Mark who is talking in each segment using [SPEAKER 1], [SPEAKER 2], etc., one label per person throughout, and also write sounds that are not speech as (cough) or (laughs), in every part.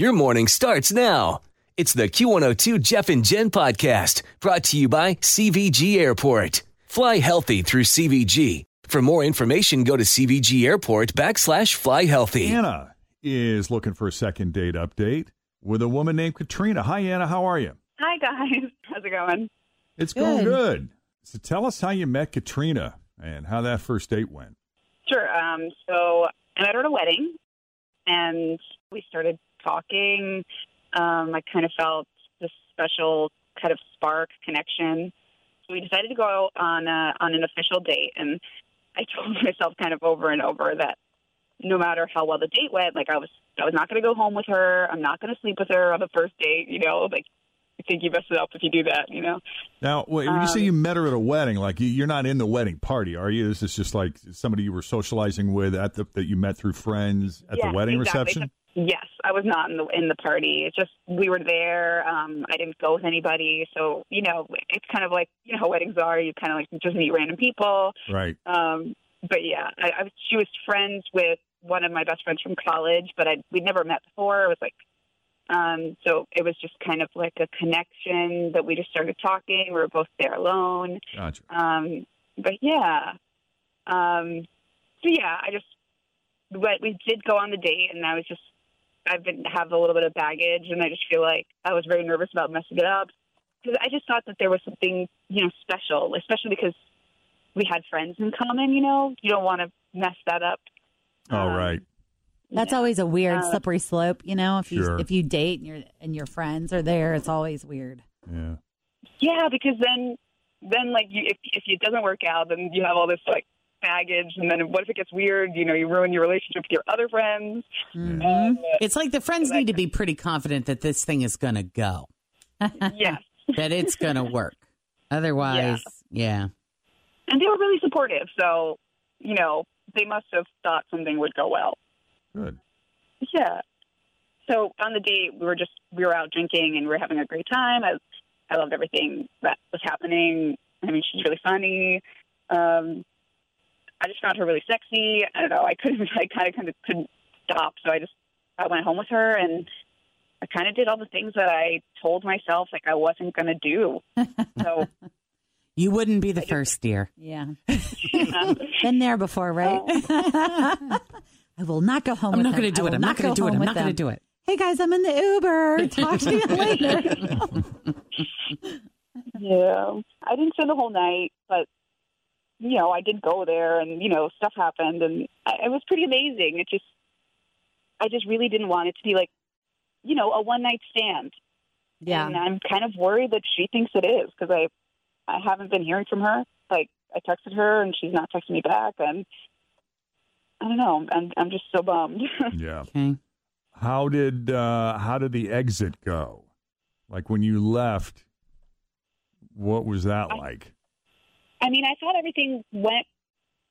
[SPEAKER 1] Your morning starts now. It's the Q102 Jeff and Jen podcast brought to you by CVG Airport. Fly healthy through CVG. For more information, go to CVG Airport backslash fly healthy.
[SPEAKER 2] Anna is looking for a second date update with a woman named Katrina. Hi, Anna. How are you?
[SPEAKER 3] Hi guys, (laughs) how's it going?
[SPEAKER 2] It's going good. So tell us how you met Katrina and how that first date went.
[SPEAKER 3] Sure. Um, so I met her at a wedding, and we started talking. Um, I kind of felt this special kind of spark connection. So we decided to go on a, on an official date, and I told (laughs) myself kind of over and over that no matter how well the date went, like I was I was not going to go home with her. I'm not going to sleep with her on the first date. You know, like I think you mess it up if you do that. You know.
[SPEAKER 2] Now, when you say
[SPEAKER 3] Um,
[SPEAKER 2] you met her at a wedding, like you- you're not in the wedding party, are you? This is just like somebody you were socializing with at the that you met through friends at the wedding
[SPEAKER 3] exactly.
[SPEAKER 2] reception.
[SPEAKER 3] Yes, I was not in the in the party. It's just we were there. Um, I didn't go with anybody, so you know, it's kind of like you know how weddings are. You kind of like just meet random people.
[SPEAKER 2] Right.
[SPEAKER 3] Um, but yeah, I, I was. She was friends with one of my best friends from college, but I we'd never met before. It was like, um, so it was just kind of like a connection that we just started talking. We were both there alone.
[SPEAKER 2] Gotcha.
[SPEAKER 3] Um, but yeah, um, so yeah, I just but we did go on the date, and I was just I've been have a little bit of baggage, and I just feel like I was very nervous about messing it up because I just thought that there was something you know special, especially because we had friends in common. You know, you don't want to mess that up.
[SPEAKER 2] All
[SPEAKER 3] Um,
[SPEAKER 2] right.
[SPEAKER 4] That's
[SPEAKER 3] Yeah.
[SPEAKER 4] always a weird
[SPEAKER 3] Uh,
[SPEAKER 4] slippery slope, you know. If you
[SPEAKER 2] Sure.
[SPEAKER 4] if you date and your and your friends are there, it's always weird.
[SPEAKER 2] Yeah.
[SPEAKER 3] Yeah, because then then like you, if if it doesn't work out, then you have all this like baggage, and then what if it gets weird? You know, you ruin your relationship with your other friends.
[SPEAKER 4] Mm-hmm.
[SPEAKER 3] Um,
[SPEAKER 5] It's like the friends need to be pretty confident that this thing is going to go, (laughs)
[SPEAKER 3] yes.
[SPEAKER 5] that it's going to work. Otherwise, yeah.
[SPEAKER 3] and they were really supportive. So, you know, they must have thought something would go well.
[SPEAKER 2] Good.
[SPEAKER 3] Yeah. So on the date, we were just we were out drinking and we were having a great time. I I loved everything that was happening. I mean, she's really funny. Um, I just found her really sexy. I don't know. I couldn't. (laughs) I kind of kind of couldn't stop. So I just I went home with her and I kind of did all the things that I told myself like I wasn't going to do. So (laughs)
[SPEAKER 5] You wouldn't be the first, dear. (laughs)
[SPEAKER 4] Yeah, been there before, right? I will not go home.
[SPEAKER 5] I'm
[SPEAKER 4] with
[SPEAKER 5] not going to do it. I'm not going to do it. I'm not going to do it.
[SPEAKER 4] Hey guys, I'm in the Uber. Talk to you later.
[SPEAKER 3] Yeah, I didn't spend the whole night, but you know, I did go there, and you know, stuff happened, and I, it was pretty amazing. It just, I just really didn't want it to be like, you know, a one night stand.
[SPEAKER 4] yeah,
[SPEAKER 3] and I'm kind of worried that she thinks it is because I, I haven't been hearing from her. Like I texted her, and she's not texting me back, and I don't know. I'm I'm just so bummed. (laughs)
[SPEAKER 2] Yeah.
[SPEAKER 5] Okay.
[SPEAKER 2] How did uh how did the exit go? Like when you left, what was that
[SPEAKER 3] I-
[SPEAKER 2] like?
[SPEAKER 3] I mean, I thought everything went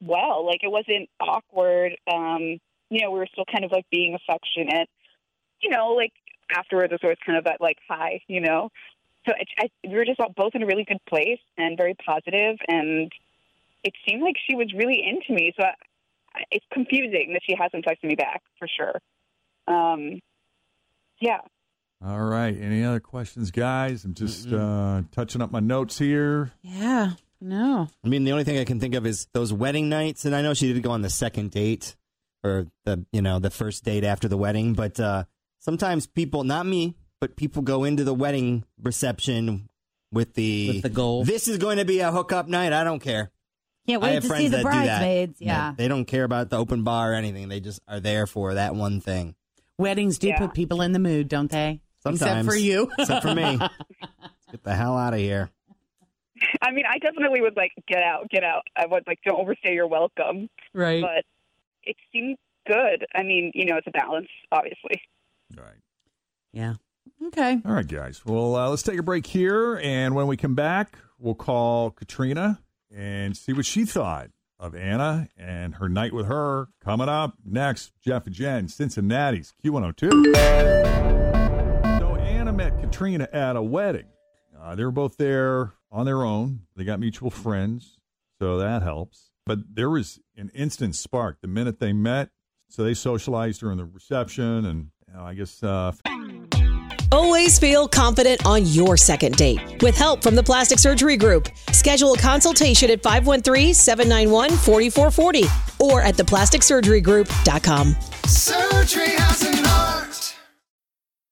[SPEAKER 3] well. Like it wasn't awkward. Um, you know, we were still kind of like being affectionate. You know, like afterwards, it was always kind of that like hi. You know, so I, I, we were just all both in a really good place and very positive, and it seemed like she was really into me. So I, I- it's confusing that she hasn't texted me back for sure. Um, yeah.
[SPEAKER 2] All right. Any other questions, guys? I'm just uh touching up my notes here.
[SPEAKER 5] Yeah. No.
[SPEAKER 6] I mean, the only thing I can think of is those wedding nights, and I know she did go on the second date or the you know the first date after the wedding, but uh, sometimes people, not me, but people go into the wedding reception with the
[SPEAKER 5] With the goal.
[SPEAKER 6] This is going to be a hookup night. I don't care.
[SPEAKER 4] Can't
[SPEAKER 6] I
[SPEAKER 4] wait
[SPEAKER 6] have
[SPEAKER 4] to see the
[SPEAKER 6] that do that.
[SPEAKER 4] bridesmaids.
[SPEAKER 6] No,
[SPEAKER 4] Yeah.
[SPEAKER 6] they don't care about the open bar or anything. They just are there for that one thing.
[SPEAKER 5] Weddings do
[SPEAKER 3] Yeah.
[SPEAKER 5] put people in the mood, don't they?
[SPEAKER 6] Sometimes,
[SPEAKER 5] Except for you.
[SPEAKER 6] except for me. Let's (laughs) get the hell out of here. (laughs)
[SPEAKER 3] I mean, I definitely was like, get out, get out. I was like, don't overstay your welcome.
[SPEAKER 5] right.
[SPEAKER 3] But it seemed good. I mean, you know, it's a balance, obviously.
[SPEAKER 2] Right.
[SPEAKER 5] Yeah. Okay.
[SPEAKER 2] All right, guys. Well, uh, let's take a break here. And when we come back, we'll call Katrina and see what she thought of Anna and her night with her. Coming up next, Jeff and Jen, Cincinnati's Q102. So Anna met Katrina at a wedding. Uh, they were both there on their own. They got mutual friends, so that helps. But there was an instant spark the minute they met. So they socialized during the reception, and you know, I guess uh,
[SPEAKER 7] Always feel confident on your second date. With help from the Plastic Surgery Group, schedule a consultation at 513-791-4440 or at theplasticsurgerygroup.com.
[SPEAKER 8] Surgery has an art.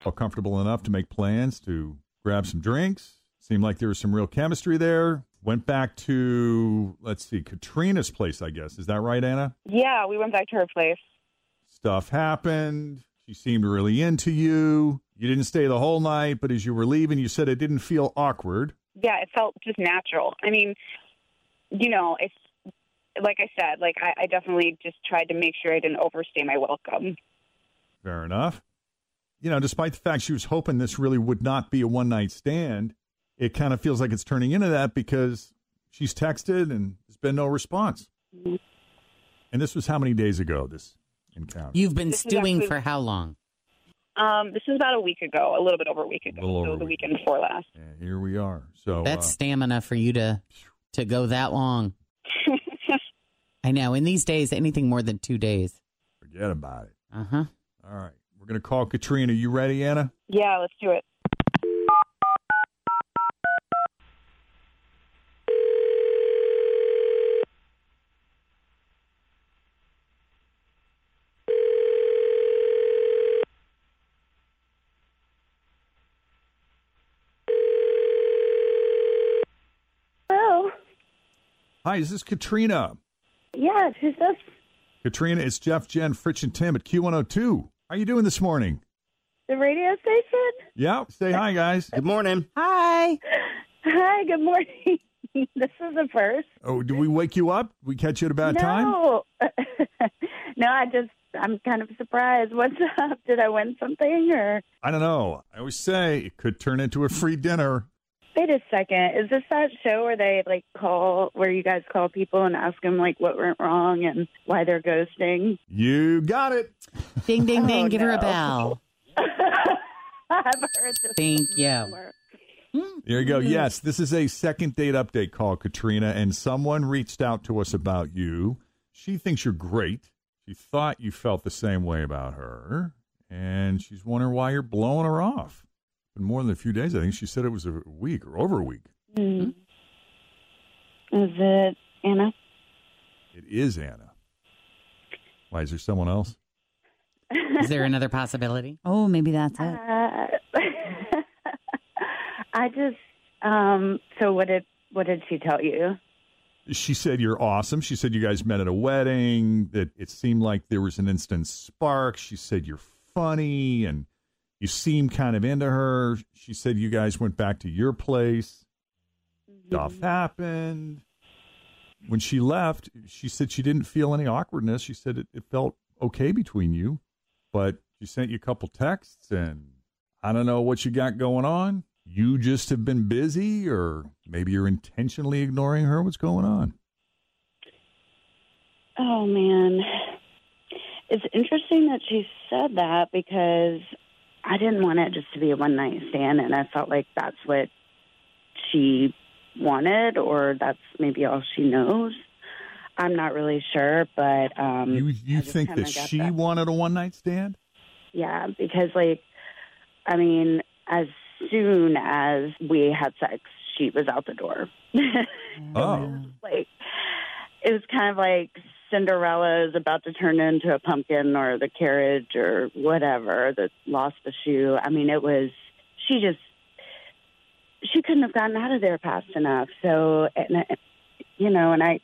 [SPEAKER 2] Felt comfortable enough to make plans to grab some drinks. Seemed like there was some real chemistry there. Went back to, let's see, Katrina's place, I guess. Is that right, Anna?
[SPEAKER 3] Yeah, we went back to her place.
[SPEAKER 2] Stuff happened. She seemed really into you. You didn't stay the whole night, but as you were leaving, you said it didn't feel awkward.
[SPEAKER 3] Yeah, it felt just natural. I mean, you know, it's like I said, like I, I definitely just tried to make sure I didn't overstay my welcome.
[SPEAKER 2] Fair enough. You know, despite the fact she was hoping this really would not be a one night stand, it kind of feels like it's turning into that because she's texted and there's been no response. And this was how many days ago, this encounter?
[SPEAKER 5] You've been
[SPEAKER 3] This
[SPEAKER 5] stewing
[SPEAKER 3] actually-
[SPEAKER 5] for how long?
[SPEAKER 3] Um, this was about a week ago, a little bit over a week ago,
[SPEAKER 2] A little over
[SPEAKER 3] so
[SPEAKER 2] a
[SPEAKER 3] the weekend before last.
[SPEAKER 2] And here we are. So
[SPEAKER 5] That's
[SPEAKER 2] uh,
[SPEAKER 5] stamina for you to to go that long. (laughs) I know. In these days, anything more than two days.
[SPEAKER 2] forget about it.
[SPEAKER 5] Uh huh.
[SPEAKER 2] All right. We're going to call Katrina. You ready, Anna?
[SPEAKER 3] yeah, let's do it.
[SPEAKER 9] Hello.
[SPEAKER 2] Hi, is this Katrina?
[SPEAKER 9] Yes, who's this?
[SPEAKER 2] Katrina, it's Jeff, Jen, Fritch, and Tim at Q102. How you doing this morning?
[SPEAKER 9] The radio station?
[SPEAKER 2] Yeah. Say hi, guys.
[SPEAKER 6] Good morning.
[SPEAKER 4] Hi.
[SPEAKER 9] Hi, good morning. (laughs) this is the first.
[SPEAKER 2] Oh, did we wake you up? We catch you at a bad time?
[SPEAKER 9] no. (laughs) no, I just, I'm kind of surprised. What's up? Did I win something or?
[SPEAKER 2] I don't know. I always say it could turn into a free dinner.
[SPEAKER 9] Wait a second. Is this that show where they like call, where you guys call people and ask them like what went wrong and why they're ghosting?
[SPEAKER 2] You got it.
[SPEAKER 5] Ding, ding, ding.
[SPEAKER 9] Oh,
[SPEAKER 5] Give her a
[SPEAKER 9] no.
[SPEAKER 5] bell. (laughs)
[SPEAKER 9] I've heard this.
[SPEAKER 5] Thank you.
[SPEAKER 9] before.
[SPEAKER 2] There you go. Hmm. Yes, this is a second date update call, Katrina, and someone reached out to us about you. She thinks you're great. She thought you felt the same way about her, and she's wondering why you're blowing her off. Been more than a few days. I think she said it was a week or over a week.
[SPEAKER 9] Hmm. Is it Anna?
[SPEAKER 2] It is Anna. Why is there someone else?
[SPEAKER 5] Is there another possibility? (laughs)
[SPEAKER 4] Oh, maybe that's it.
[SPEAKER 9] Uh, (laughs) I just um so what did what did she tell you?
[SPEAKER 2] She said you're awesome. She said you guys met at a wedding, that it seemed like there was an instant spark. She said you're funny and you seem kind of into her. She said you guys went back to your place. Mm-hmm. Stuff happened. When she left, she said she didn't feel any awkwardness. She said it, it felt okay between you, but she sent you a couple texts and I don't know what you got going on. You just have been busy, or maybe you're intentionally ignoring her. What's going on?
[SPEAKER 9] Oh man. It's interesting that she said that because I didn't want it just to be a one night stand and I felt like that's what she wanted, or that's maybe all she knows. I'm not really sure, but um,
[SPEAKER 2] you you think that she
[SPEAKER 9] that.
[SPEAKER 2] wanted a one night stand?
[SPEAKER 9] Yeah, because like, I mean, as soon as we had sex, she was out the door. (laughs)
[SPEAKER 2] Oh.
[SPEAKER 9] like, it was kind of like Cinderella is about to turn into a pumpkin, or the carriage, or whatever that lost the shoe. I mean, it was. She just she couldn't have gotten out of there fast enough. So, and, uh, you know, and I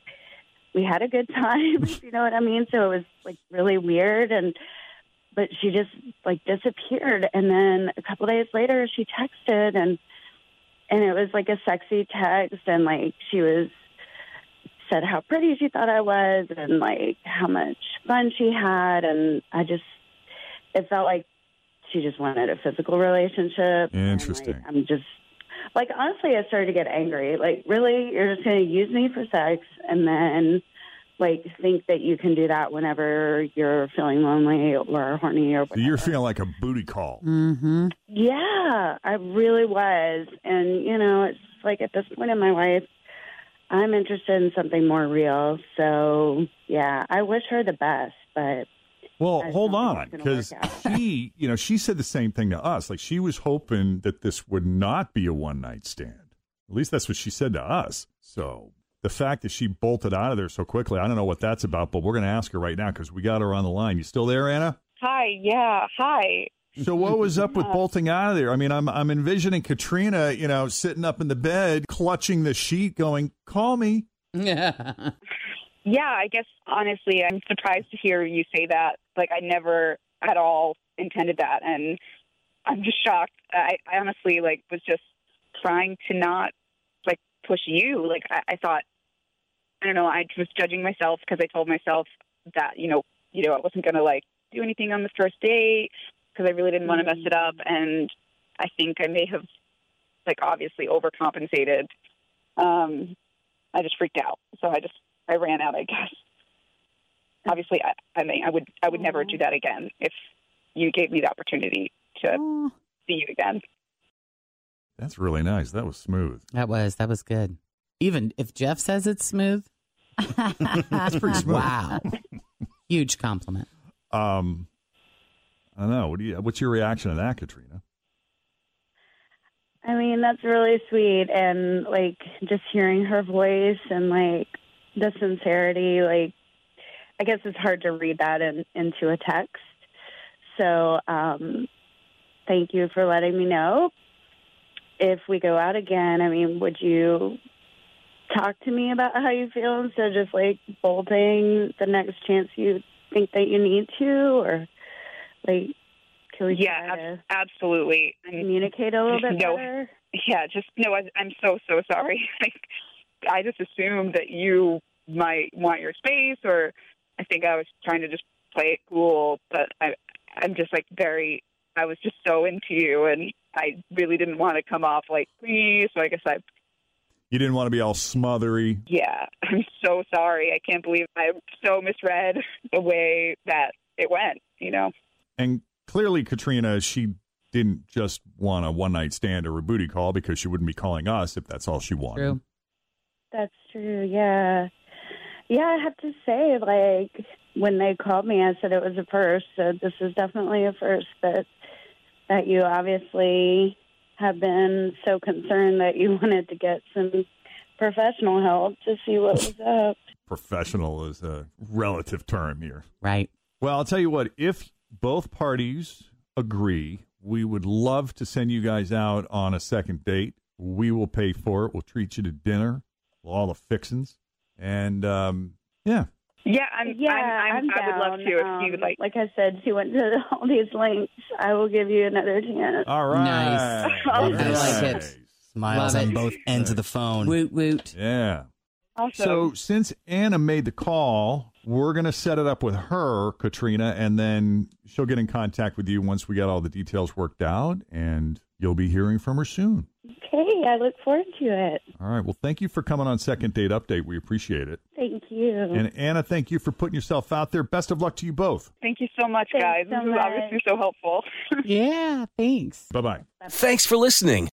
[SPEAKER 9] we had a good (laughs) time. you know what I mean? So it was like really weird and but she just like disappeared and then a couple days later she texted and and it was like a sexy text and like she was said how pretty she thought I was and like how much fun she had and I just it felt like she just wanted a physical relationship.
[SPEAKER 2] Interesting.
[SPEAKER 9] I'm just like honestly I started to get angry. Like really you're just going to use me for sex and then like think that you can do that whenever you're feeling lonely or horny or
[SPEAKER 2] So you're feeling like a booty call.
[SPEAKER 5] Mm-hmm.
[SPEAKER 9] yeah, I really was. And, you know, it's like at this point in my life, I'm interested in something more real. So, yeah, I wish her the best, but
[SPEAKER 2] Well, hold on, because she, you know, she said the same thing to us. Like she was hoping that this would not be a one night stand. At least that's what she said to us. So the fact that she bolted out of there so quickly, I don't know what that's about, but we're going to ask her right now because we got her on the line. You still there, Anna?
[SPEAKER 3] Hi, yeah, hi.
[SPEAKER 2] So what was up with bolting out of there? I mean, I'm I'm envisioning Katrina, you know, sitting up in the bed, clutching the sheet, going, "Call me."
[SPEAKER 5] Yeah.
[SPEAKER 3] Yeah, I guess honestly, I'm surprised to hear you say that. Like, I never at all intended that, and I'm just shocked. I, I honestly like was just trying to not like push you. Like, I, I thought, I don't know, I was judging myself because I told myself that you know, you know, I wasn't gonna like do anything on the first date because I really didn't want to mess it up, and I think I may have like obviously overcompensated. Um, I just freaked out, so I just I ran out. I guess. Obviously, I, I mean, I would I would never do that again if you gave me the opportunity to see you again.
[SPEAKER 2] That's really nice. That was smooth.
[SPEAKER 5] That was that was good. Even if Jeff says it's smooth, (laughs)
[SPEAKER 2] That's pretty smooth.
[SPEAKER 5] wow, (laughs) huge compliment.
[SPEAKER 2] Um, I don't know. What do you? What's your reaction to that, Katrina?
[SPEAKER 9] I mean, that's really sweet. And like just hearing her voice and like the sincerity, like, I guess it's hard to read that in, into a text. So, um, thank you for letting me know. If we go out again, I mean, would you talk to me about how you feel instead of just like bolting the next chance you think that you need to, or like, can we
[SPEAKER 3] Yeah,
[SPEAKER 9] try to
[SPEAKER 3] ab- absolutely. And
[SPEAKER 9] communicate a little bit
[SPEAKER 3] no,
[SPEAKER 9] better?
[SPEAKER 3] Yeah, just no. I, I'm so so sorry. (laughs) Like, I just assumed that you might want your space, or I think I was trying to just play it cool. But I, I'm just like very. I was just so into you, and I really didn't want to come off like please. So I guess I,
[SPEAKER 2] You didn't want to be all smothery.
[SPEAKER 3] yeah, (laughs) I'm so sorry. I can't believe I so misread the way that it went. You know.
[SPEAKER 2] And clearly, Katrina, she didn't just want a one night stand or a booty call because she wouldn't be calling us if that's all she wanted.
[SPEAKER 5] True.
[SPEAKER 9] That's true. Yeah. Yeah, I have to say, like, when they called me, I said it was a first. So this is definitely a first that that you obviously have been so concerned that you (laughs) wanted to get some professional help to see what was up.
[SPEAKER 2] Professional is a relative term here.
[SPEAKER 5] Right.
[SPEAKER 2] Well, I'll tell you what, if both parties agree, we would love to send you guys out on a second date. We will pay for it. We'll treat you to dinner, all the fixins. And um, yeah,
[SPEAKER 3] Yeah, I'm.
[SPEAKER 9] Yeah,
[SPEAKER 3] I'm, I'm,
[SPEAKER 9] I'm
[SPEAKER 3] I would love to if
[SPEAKER 9] Um,
[SPEAKER 3] you would like.
[SPEAKER 9] Like I said, she went to (laughs) all these links. I will give you another chance.
[SPEAKER 2] all right.
[SPEAKER 5] Nice.
[SPEAKER 9] I
[SPEAKER 5] like it.
[SPEAKER 6] Smiles
[SPEAKER 5] Love
[SPEAKER 6] on
[SPEAKER 5] it.
[SPEAKER 6] both ends of the phone.
[SPEAKER 5] Woot woot.
[SPEAKER 2] Yeah.
[SPEAKER 3] Awesome.
[SPEAKER 2] So since Anna made the call, we're going to set it up with her, Katrina, and then she'll get in contact with you once we get all the details worked out, and you'll be hearing from her soon.
[SPEAKER 9] Okay, I look forward to it.
[SPEAKER 2] All right. Well, thank you for coming on Second Date Update. We appreciate it.
[SPEAKER 9] Thank you.
[SPEAKER 2] And Anna, thank you for putting yourself out there. Best of luck to you both.
[SPEAKER 3] Thank you so much,
[SPEAKER 9] Thanks
[SPEAKER 3] guys.
[SPEAKER 9] so
[SPEAKER 3] this is obviously so helpful. (laughs)
[SPEAKER 5] Yeah. Thanks.
[SPEAKER 2] Bye bye.
[SPEAKER 1] Thanks for listening to